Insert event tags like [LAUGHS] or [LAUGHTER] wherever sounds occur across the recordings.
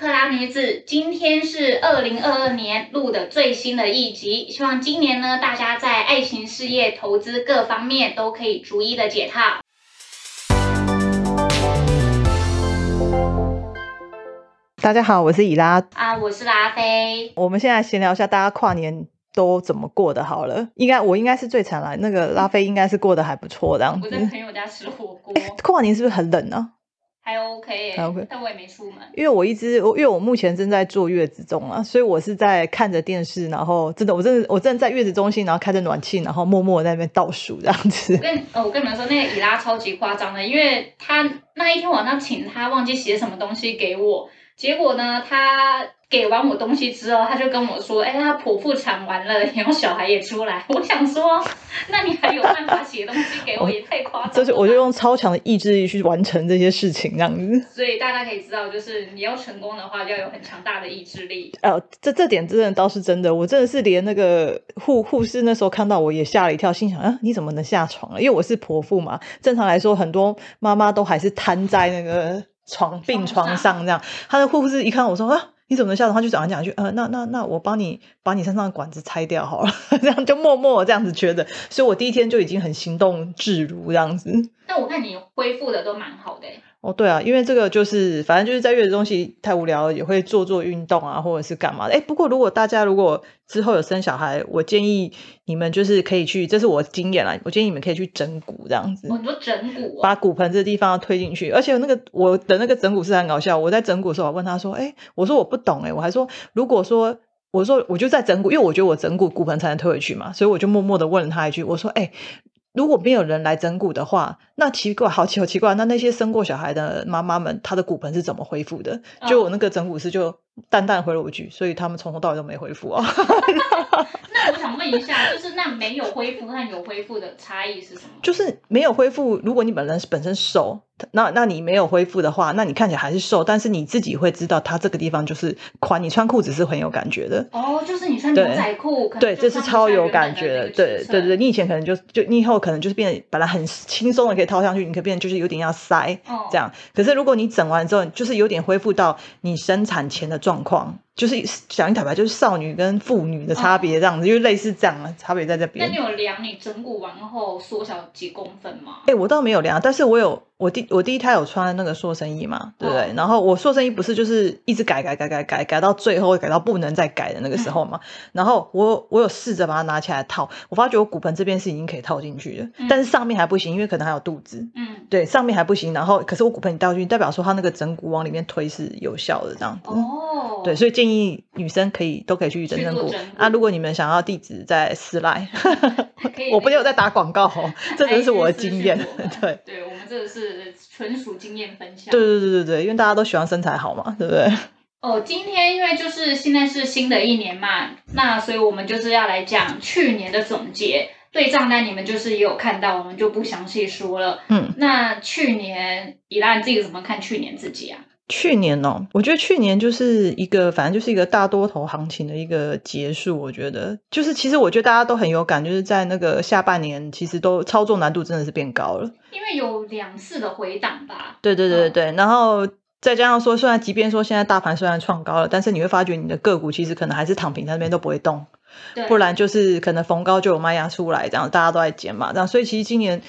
克拉女子，今天是二零二二年录的最新的一集，希望今年呢，大家在爱情、事业、投资各方面都可以逐一的解套。大家好，我是以拉啊，我是拉菲。我们现在闲聊一下，大家跨年都怎么过的？好了，应该我应该是最惨了，那个拉菲应该是过得还不错这样子。我在朋友家吃火锅。[LAUGHS] 跨年是不是很冷啊？还 OK，还 OK，但我也没出门，因为我一直，因为我目前正在坐月子中啊，所以我是在看着电视，然后真的，我真的，我真的在月子中心，然后开着暖气，然后默默在那边倒数这样子。我跟，哦，我跟你们说，那个伊拉超级夸张的，因为他那一天晚上请他忘记写什么东西给我，结果呢，他。给完我东西之后，他就跟我说：“哎，他剖腹产完了，[LAUGHS] 然后小孩也出来。[LAUGHS] ”我想说，那你还有办法写东西给我，也太夸张。这就我就用超强的意志力去完成这些事情，这样子。所以大家可以知道，就是你要成功的话，要有很强大的意志力。呃，这这点真的倒是真的，我真的是连那个护护士那时候看到我也吓了一跳，心想：啊，你怎么能下床了？因为我是剖腹嘛，正常来说，很多妈妈都还是瘫在那个床病床上这样。他的护士一看我说：“啊。”你怎么能下床？他就讲讲句，呃，那那那我帮你把你身上的管子拆掉好了，[LAUGHS] 这样就默默这样子觉得，所以我第一天就已经很行动自如这样子。那我看你恢复的都蛮好的。哦，对啊，因为这个就是反正就是在月子中心太无聊，也会做做运动啊，或者是干嘛的。哎，不过如果大家如果之后有生小孩，我建议你们就是可以去，这是我经验啦，我建议你们可以去整骨这样子。哦，你说整骨？把骨盆这个地方推进去，而且那个我的那个整骨是很搞笑。我在整骨的时候，我问他说：“哎，我说我不懂哎，我还说如果说我说我就在整骨，因为我觉得我整骨骨盆才能推回去嘛，所以我就默默的问了他一句，我说：哎。”如果没有人来整骨的话，那奇怪，好奇好奇怪，那那些生过小孩的妈妈们，她的骨盆是怎么恢复的？就我那个整骨师就淡淡回了我一句，所以他们从头到尾都没恢复啊。[LAUGHS] 那我想问一下，就是那没有恢复和有恢复的差异是什么？就是没有恢复，如果你本人本身瘦。那那你没有恢复的话，那你看起来还是瘦，但是你自己会知道它这个地方就是宽，你穿裤子是很有感觉的。哦，就是你穿牛仔裤，对，这是超有感觉的。对对对，你以前可能就就你以后可能就是变本来很轻松的可以套上去，你可以变就是有点要塞这样。可是如果你整完之后，就是有点恢复到你生产前的状状况。就是讲一坦白，就是少女跟妇女的差别这样子，因为类似这样的差别在这边。那你有量你整骨完后缩小几公分吗？哎，我倒没有量，但是我有我第我第一胎有穿那个塑身衣嘛，对不对？然后我塑身衣不是就是一直改改改改改改到最后改到不能再改的那个时候嘛。然后我我有试着把它拿起来套，我发觉我骨盆这边是已经可以套进去的，但是上面还不行，因为可能还有肚子。嗯，对，上面还不行。然后可是我骨盆你套进去，代表说它那个整骨往里面推是有效的这样子。哦，对，所以建议。女生可以都可以去整整骨啊！如果你们想要地址在私赖，[LAUGHS] 我不有在打广告哦，[LAUGHS] 这只是我的经验。[LAUGHS] 对，对我们这个是纯属经验分享。对对对对对，因为大家都喜欢身材好嘛，对不对？哦，今天因为就是现在是新的一年嘛，那所以我们就是要来讲去年的总结对账单，你们就是也有看到，我们就不详细说了。嗯，那去年以拉你自己怎么看去年自己啊？去年哦，我觉得去年就是一个，反正就是一个大多头行情的一个结束。我觉得就是，其实我觉得大家都很有感，就是在那个下半年，其实都操作难度真的是变高了。因为有两次的回档吧。对对对对，然后再加上说，虽然即便说现在大盘虽然创高了，但是你会发觉你的个股其实可能还是躺平在那边都不会动。不然就是可能逢高就有卖压出来，这样大家都在减嘛，这样所以其实今年，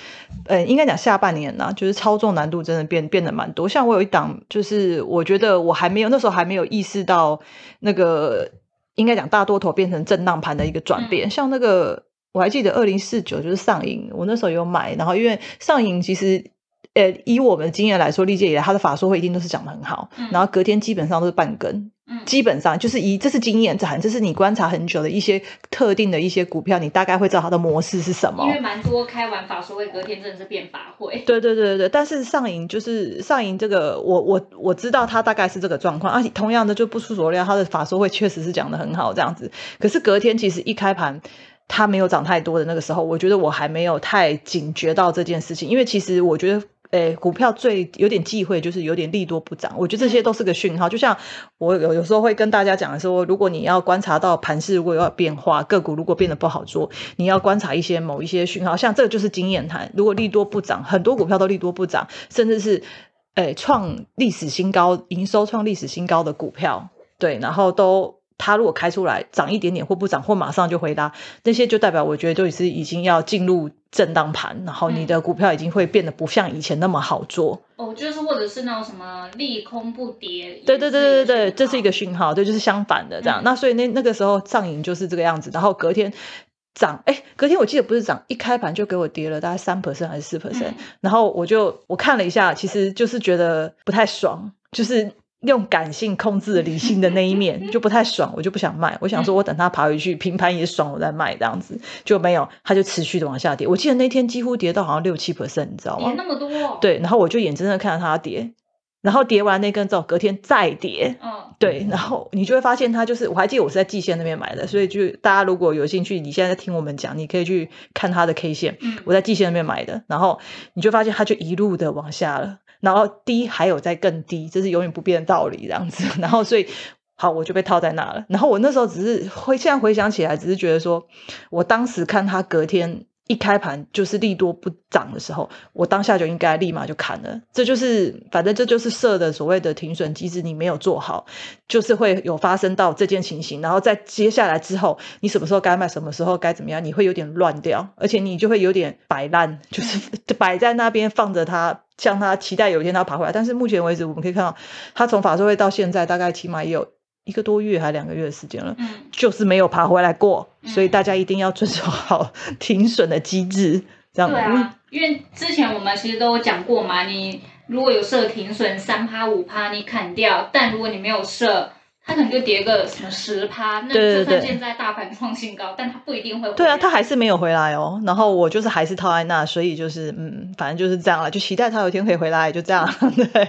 呃，应该讲下半年呢，就是操作难度真的变变得蛮多。像我有一档，就是我觉得我还没有那时候还没有意识到那个应该讲大多头变成震荡盘的一个转变。像那个我还记得二零四九就是上影，我那时候有买，然后因为上影其实。呃，以我们的经验来说，历届以来它的法说会一定都是讲的很好，然后隔天基本上都是半根，基本上就是以这是经验谈，这是你观察很久的一些特定的一些股票，你大概会知道它的模式是什么。因为蛮多开完法说会隔天真的是变法会。对对对对对，但是上影就是上影这个，我我我知道它大概是这个状况，而且同样的就不出所料，它的法说会确实是讲的很好这样子，可是隔天其实一开盘。它没有涨太多的那个时候，我觉得我还没有太警觉到这件事情，因为其实我觉得，诶，股票最有点忌讳就是有点利多不涨，我觉得这些都是个讯号。就像我有有时候会跟大家讲的说，如果你要观察到盘势如果要变化，个股如果变得不好做，你要观察一些某一些讯号，像这个就是经验谈。如果利多不涨，很多股票都利多不涨，甚至是诶创历史新高、营收创历史新高的股票，对，然后都。它如果开出来涨一点点或不涨或马上就回答，那些就代表我觉得就是已经要进入震荡盘，然后你的股票已经会变得不像以前那么好做。哦，就是或者是那种什么利空不跌。对对对对对，这是一个讯号，对，就是相反的这样。那所以那那个时候上影就是这个样子，然后隔天涨，哎，隔天我记得不是涨，一开盘就给我跌了大概三 percent 还是四 percent，然后我就我看了一下，其实就是觉得不太爽，就是。用感性控制理性的那一面 [LAUGHS] 就不太爽，我就不想卖。我想说，我等它爬回去平盘也爽，我再卖这样子就没有，它就持续的往下跌。我记得那天几乎跌到好像六七 percent，你知道吗？跌那么多？对，然后我就眼睁睁看着它跌，然后跌完那根之后，隔天再跌。嗯，对，然后你就会发现它就是，我还记得我是在季线那边买的，所以就大家如果有兴趣，你现在在听我们讲，你可以去看它的 K 线。嗯，我在季线那边买的，然后你就发现它就一路的往下了。然后低还有在更低，这是永远不变的道理，这样子。[LAUGHS] 然后所以好，我就被套在那了。然后我那时候只是回，现在回想起来，只是觉得说，我当时看他隔天。一开盘就是利多不涨的时候，我当下就应该立马就砍了。这就是反正这就是设的所谓的停损机制，你没有做好，就是会有发生到这件情形。然后在接下来之后，你什么时候该卖，什么时候该怎么样，你会有点乱掉，而且你就会有点摆烂，就是 [LAUGHS] 摆在那边放着它，像它期待有一天它爬回来。但是目前为止，我们可以看到，它从法社会到现在大概起码也有。一个多月还两个月的时间了，嗯，就是没有爬回来过，所以大家一定要遵守好停损的机制，这样对啊，因为之前我们其实都有讲过嘛，你如果有设停损三趴五趴，你砍掉，但如果你没有设。它可能就跌个什么十趴，那就算现在大盘创新高，但它不一定会。对啊，它还是没有回来哦。然后我就是还是套在那，所以就是嗯，反正就是这样了，就期待它有一天可以回来，就这样。[LAUGHS] 对。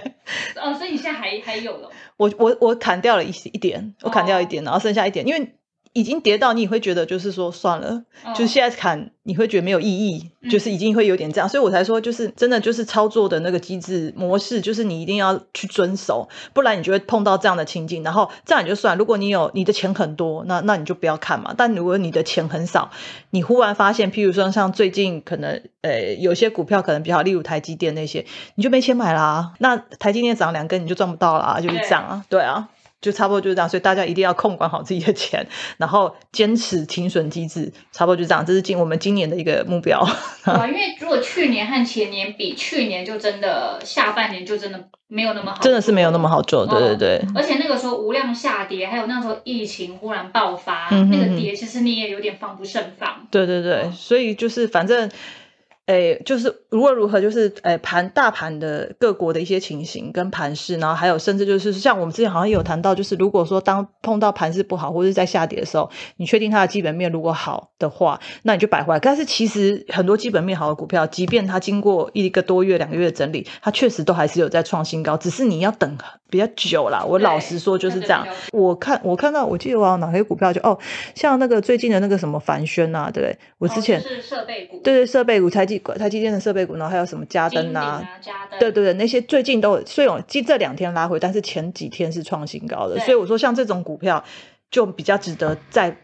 哦，所以你现在还还有了？我我我砍掉了一一点，我砍掉一点，然后剩下一点，因为。已经跌到你会觉得就是说算了，就是现在砍你会觉得没有意义，就是已经会有点这样，所以我才说就是真的就是操作的那个机制模式，就是你一定要去遵守，不然你就会碰到这样的情境，然后这样也就算。如果你有你的钱很多，那那你就不要看嘛。但如果你的钱很少，你忽然发现，譬如说像最近可能呃有些股票可能比较好，例如台积电那些，你就没钱买啦。那台积电涨两根你就赚不到啦，就是这样啊，对啊。就差不多就是这样，所以大家一定要控管好自己的钱，然后坚持停损机制，差不多就这样。这是今我们今年的一个目标。啊，[LAUGHS] 因为如果去年和前年比，去年就真的下半年就真的没有那么好，真的是没有那么好做，对对对。而且那个时候无量下跌，还有那时候疫情忽然爆发，那个跌其实你也有点防不胜防。对对对，所以就是反正。诶，就是无论如何，就是诶盘大盘的各国的一些情形跟盘势，然后还有甚至就是像我们之前好像有谈到，就是如果说当碰到盘势不好或者在下跌的时候，你确定它的基本面如果好的话，那你就摆回来。但是其实很多基本面好的股票，即便它经过一个多月、两个月的整理，它确实都还是有在创新高，只是你要等比较久啦。我老实说就是这样。我看我看到我记得我哪些股票就哦，像那个最近的那个什么凡轩啊，对不对？我之前是设备股，对对，设备股才。台积电的设备股，然后还有什么嘉登啊？对对对，那些最近都虽然近这两天拉回，但是前几天是创新高的。所以我说，像这种股票就比较值得在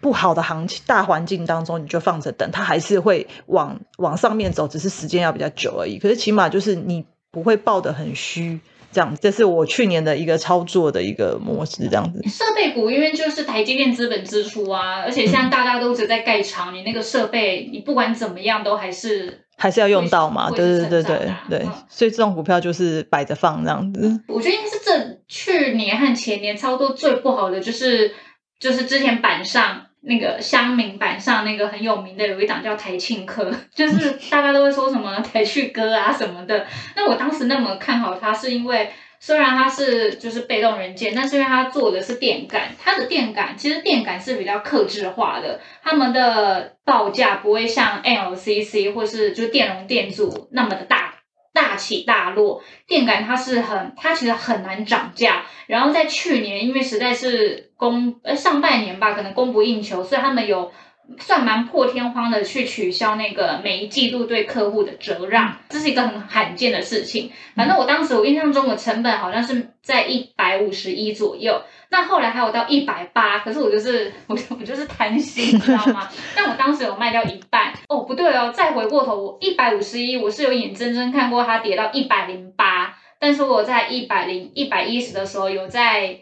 不好的行情大环境当中，你就放着等，它还是会往往上面走，只是时间要比较久而已。可是起码就是你不会抱得很虚。这样，这是我去年的一个操作的一个模式，这样子。设备股因为就是台积电资本支出啊，而且现在大家都只在盖厂，你那个设备，你不管怎么样都还是还是要用到嘛，对对对对对，所以这种股票就是摆着放这样子。我觉得应该是这去年和前年操作最不好的，就是就是之前板上。那个香茗板上那个很有名的有一档叫台庆科，就是大家都会说什么台去哥啊什么的。那我当时那么看好它，是因为虽然它是就是被动元件，但是因为它做的是电感，它的电感其实电感是比较克制化的，他们的报价不会像 LCC 或是就电容电阻那么的大。大起大落，电感它是很，它其实很难涨价。然后在去年，因为实在是供呃上半年吧，可能供不应求，所以他们有算蛮破天荒的去取消那个每一季度对客户的折让，这是一个很罕见的事情。反正我当时我印象中的成本好像是在一百五十一左右。那后来还有到一百八，可是我就是 [LAUGHS] 我我就是贪心，你知道吗？[LAUGHS] 但我当时有卖掉一半。哦，不对哦，再回过头，我一百五十一，我是有眼睁睁看过它跌到一百零八，但是我在一百零一百一十的时候有在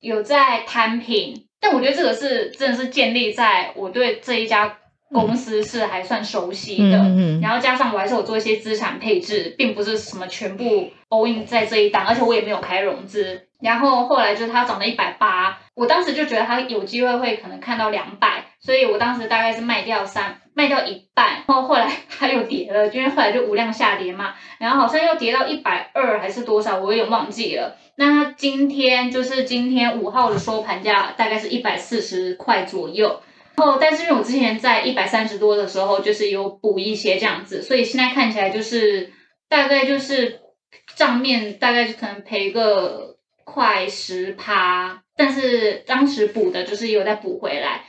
有在摊平，但我觉得这个是真的是建立在我对这一家公司是还算熟悉的，嗯然后加上我还是有做一些资产配置，并不是什么全部 all in 在这一档，而且我也没有开融资。然后后来就是它涨到一百八，我当时就觉得它有机会会可能看到两百，所以我当时大概是卖掉三卖掉一半，然后后来 [LAUGHS] 它又跌了，因为后来就无量下跌嘛，然后好像又跌到一百二还是多少，我有点忘记了。那它今天就是今天五号的收盘价大概是一百四十块左右，然后但是因为我之前在一百三十多的时候就是有补一些这样子，所以现在看起来就是大概就是账面大概就可能赔个。快十趴，但是当时补的就是有在补回来。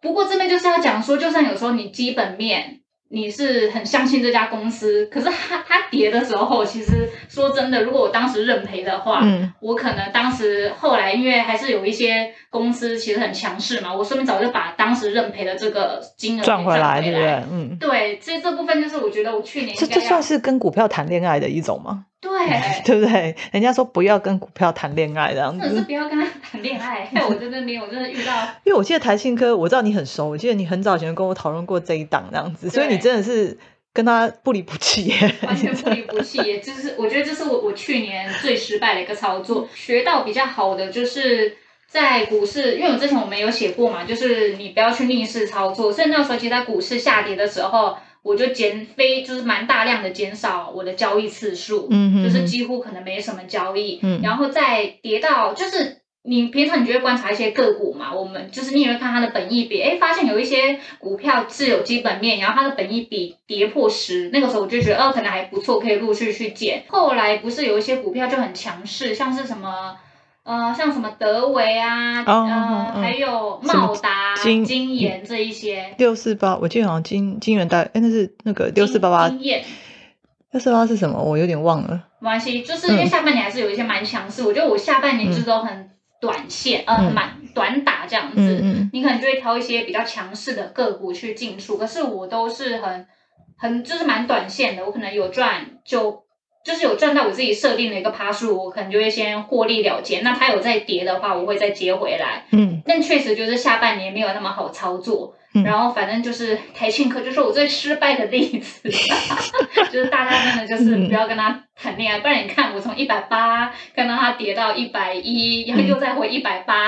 不过这边就是要讲说，就算有时候你基本面你是很相信这家公司，可是它它跌的时候，其实说真的，如果我当时认赔的话，嗯，我可能当时后来因为还是有一些公司其实很强势嘛，我顺便早就把当时认赔的这个金额赚回来，对不对？嗯，对，其实这部分就是我觉得我去年这这算是跟股票谈恋爱的一种吗？对，[LAUGHS] 对不对？人家说不要跟股票谈恋爱，这样子。是不要跟他谈恋爱。[LAUGHS] 我真的没有，我真的遇到。因为我记得台信科，我知道你很熟，我记得你很早前跟我讨论过这一档这样子，所以你真的是跟他不离不弃耶，[LAUGHS] 完全不离不弃耶。就是我觉得这是我我去年最失败的一个操作，学到比较好的就是在股市，因为我之前我们有写过嘛，就是你不要去逆势操作，所以那时候其实在股市下跌的时候。我就减非就是蛮大量的减少我的交易次数，嗯就是几乎可能没什么交易，嗯，然后再跌到就是你平常你就会观察一些个股嘛，我们就是你也会看它的本益比，哎，发现有一些股票是有基本面，然后它的本益比跌破十，那个时候我就觉得哦可能还不错，可以陆续去减。后来不是有一些股票就很强势，像是什么。呃，像什么德维啊，呃，还有茂达、金金研这一些，六四八，我记得好像金金元大，哎，那是那个六四八八。六四八是什么？我有点忘了。没关系，就是因为下半年还是有一些蛮强势，我觉得我下半年就是都很短线，呃，蛮短打这样子。你可能就会挑一些比较强势的个股去进出，可是我都是很很就是蛮短线的，我可能有赚就。就是有赚到我自己设定的一个趴数，我可能就会先获利了结。那它有在跌的话，我会再接回来。嗯，但确实就是下半年没有那么好操作。然后反正就是台庆科，就是我最失败的例子。[LAUGHS] 就是大家真的就是不要跟他谈恋爱，不然你看我从一百八看到他跌到一百一，然后又再回一百八。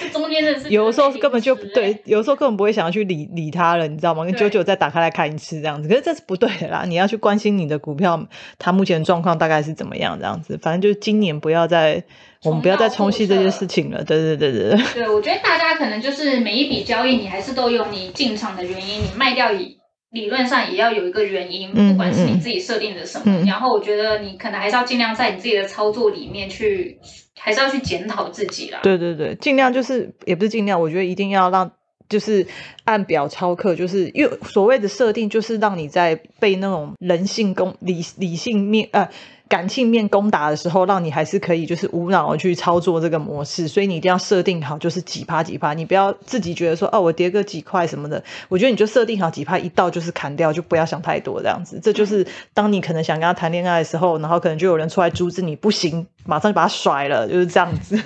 这中间的是有的时候根本就不对，有的时候根本不会想要去理理他了，你知道吗？跟九九再打开来看一次这样子，可是这是不对的啦。你要去关心你的股票，它目前状况大概是怎么样这样子。反正就是今年不要再，我们不要再冲戏这件事情了。对对对对对。对，我觉得大家可能就是每一笔交易，你还是都有你进场的原因，你卖掉理理论上也要有一个原因，不管是你自己设定的什么。然后我觉得你可能还是要尽量在你自己的操作里面去。还是要去检讨自己啦。对对对，尽量就是也不是尽量，我觉得一定要让就是按表操课，就是因为所谓的设定，就是让你在被那种人性公理理性面呃。感性面攻打的时候，让你还是可以就是无脑去操作这个模式，所以你一定要设定好，就是几趴几趴，你不要自己觉得说哦，我跌个几块什么的，我觉得你就设定好几趴，一到就是砍掉，就不要想太多这样子。这就是当你可能想跟他谈恋爱的时候，然后可能就有人出来阻止你，不行，马上就把他甩了，就是这样子。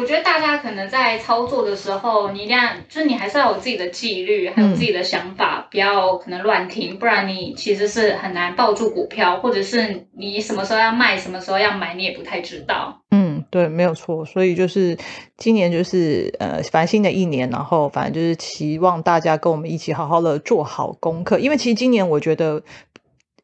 我觉得大家可能在操作的时候，你一定要，就是你还是要有自己的纪律，还有自己的想法，不要可能乱听，不然你其实是很难抱住股票，或者是你什么时候要卖，什么时候要买，你也不太知道。嗯，对，没有错。所以就是今年就是呃，繁新的一年，然后反正就是期望大家跟我们一起好好的做好功课，因为其实今年我觉得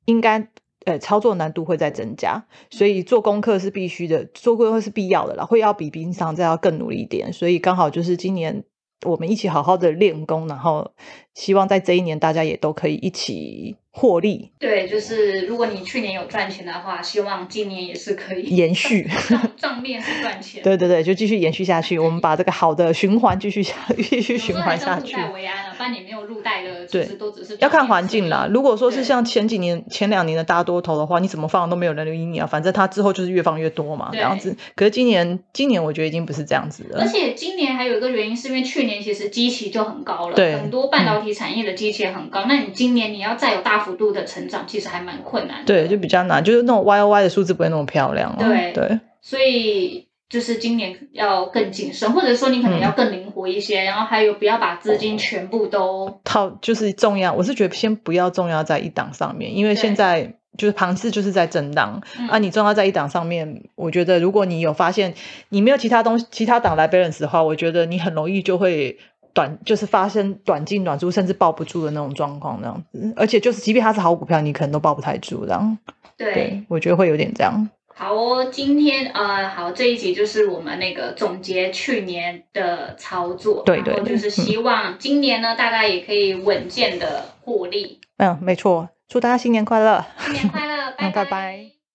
应该。呃，操作难度会再增加，所以做功课是必须的，做功课是必要的啦，会要比平常再要更努力一点。所以刚好就是今年我们一起好好的练功，然后希望在这一年大家也都可以一起。获利对，就是如果你去年有赚钱的话，希望今年也是可以延续 [LAUGHS] 账面是赚钱。[LAUGHS] 对对对，就继续延续下去。我们把这个好的循环继续下，继续循环下去。入袋为安了，反正你没有入袋的，其实都只是要看环境啦。如果说是像前几年、前两年的大多头的话，你怎么放都没有人理你啊。反正它之后就是越放越多嘛，这样子。可是今年，今年我觉得已经不是这样子了。而且今年还有一个原因，是因为去年其实基期就很高了，对，很多半导体产业的基期也很高。那你今年你要再有大。幅度的成长，其实还蛮困难。对，就比较难，就是那种 Y O Y 的数字不会那么漂亮。对对，所以就是今年要更谨慎，或者说你可能要更灵活一些，然后还有不要把资金全部都套，就是重要。我是觉得先不要重要在一档上面，因为现在。就是盘势就是在震荡啊，你重要在一档上面，我觉得如果你有发现你没有其他东西、其他档来 balance 的话，我觉得你很容易就会短，就是发生短进短出，甚至抱不住的那种状况，这样子。而且就是即便它是好股票，你可能都抱不太住，这样。对，我觉得会有点这样。好哦，今天呃，好这一集就是我们那个总结去年的操作，对对，就是希望今年呢，大家也可以稳健的获利。嗯，没错。祝大家新年快乐！新年快乐，[LAUGHS] 拜拜。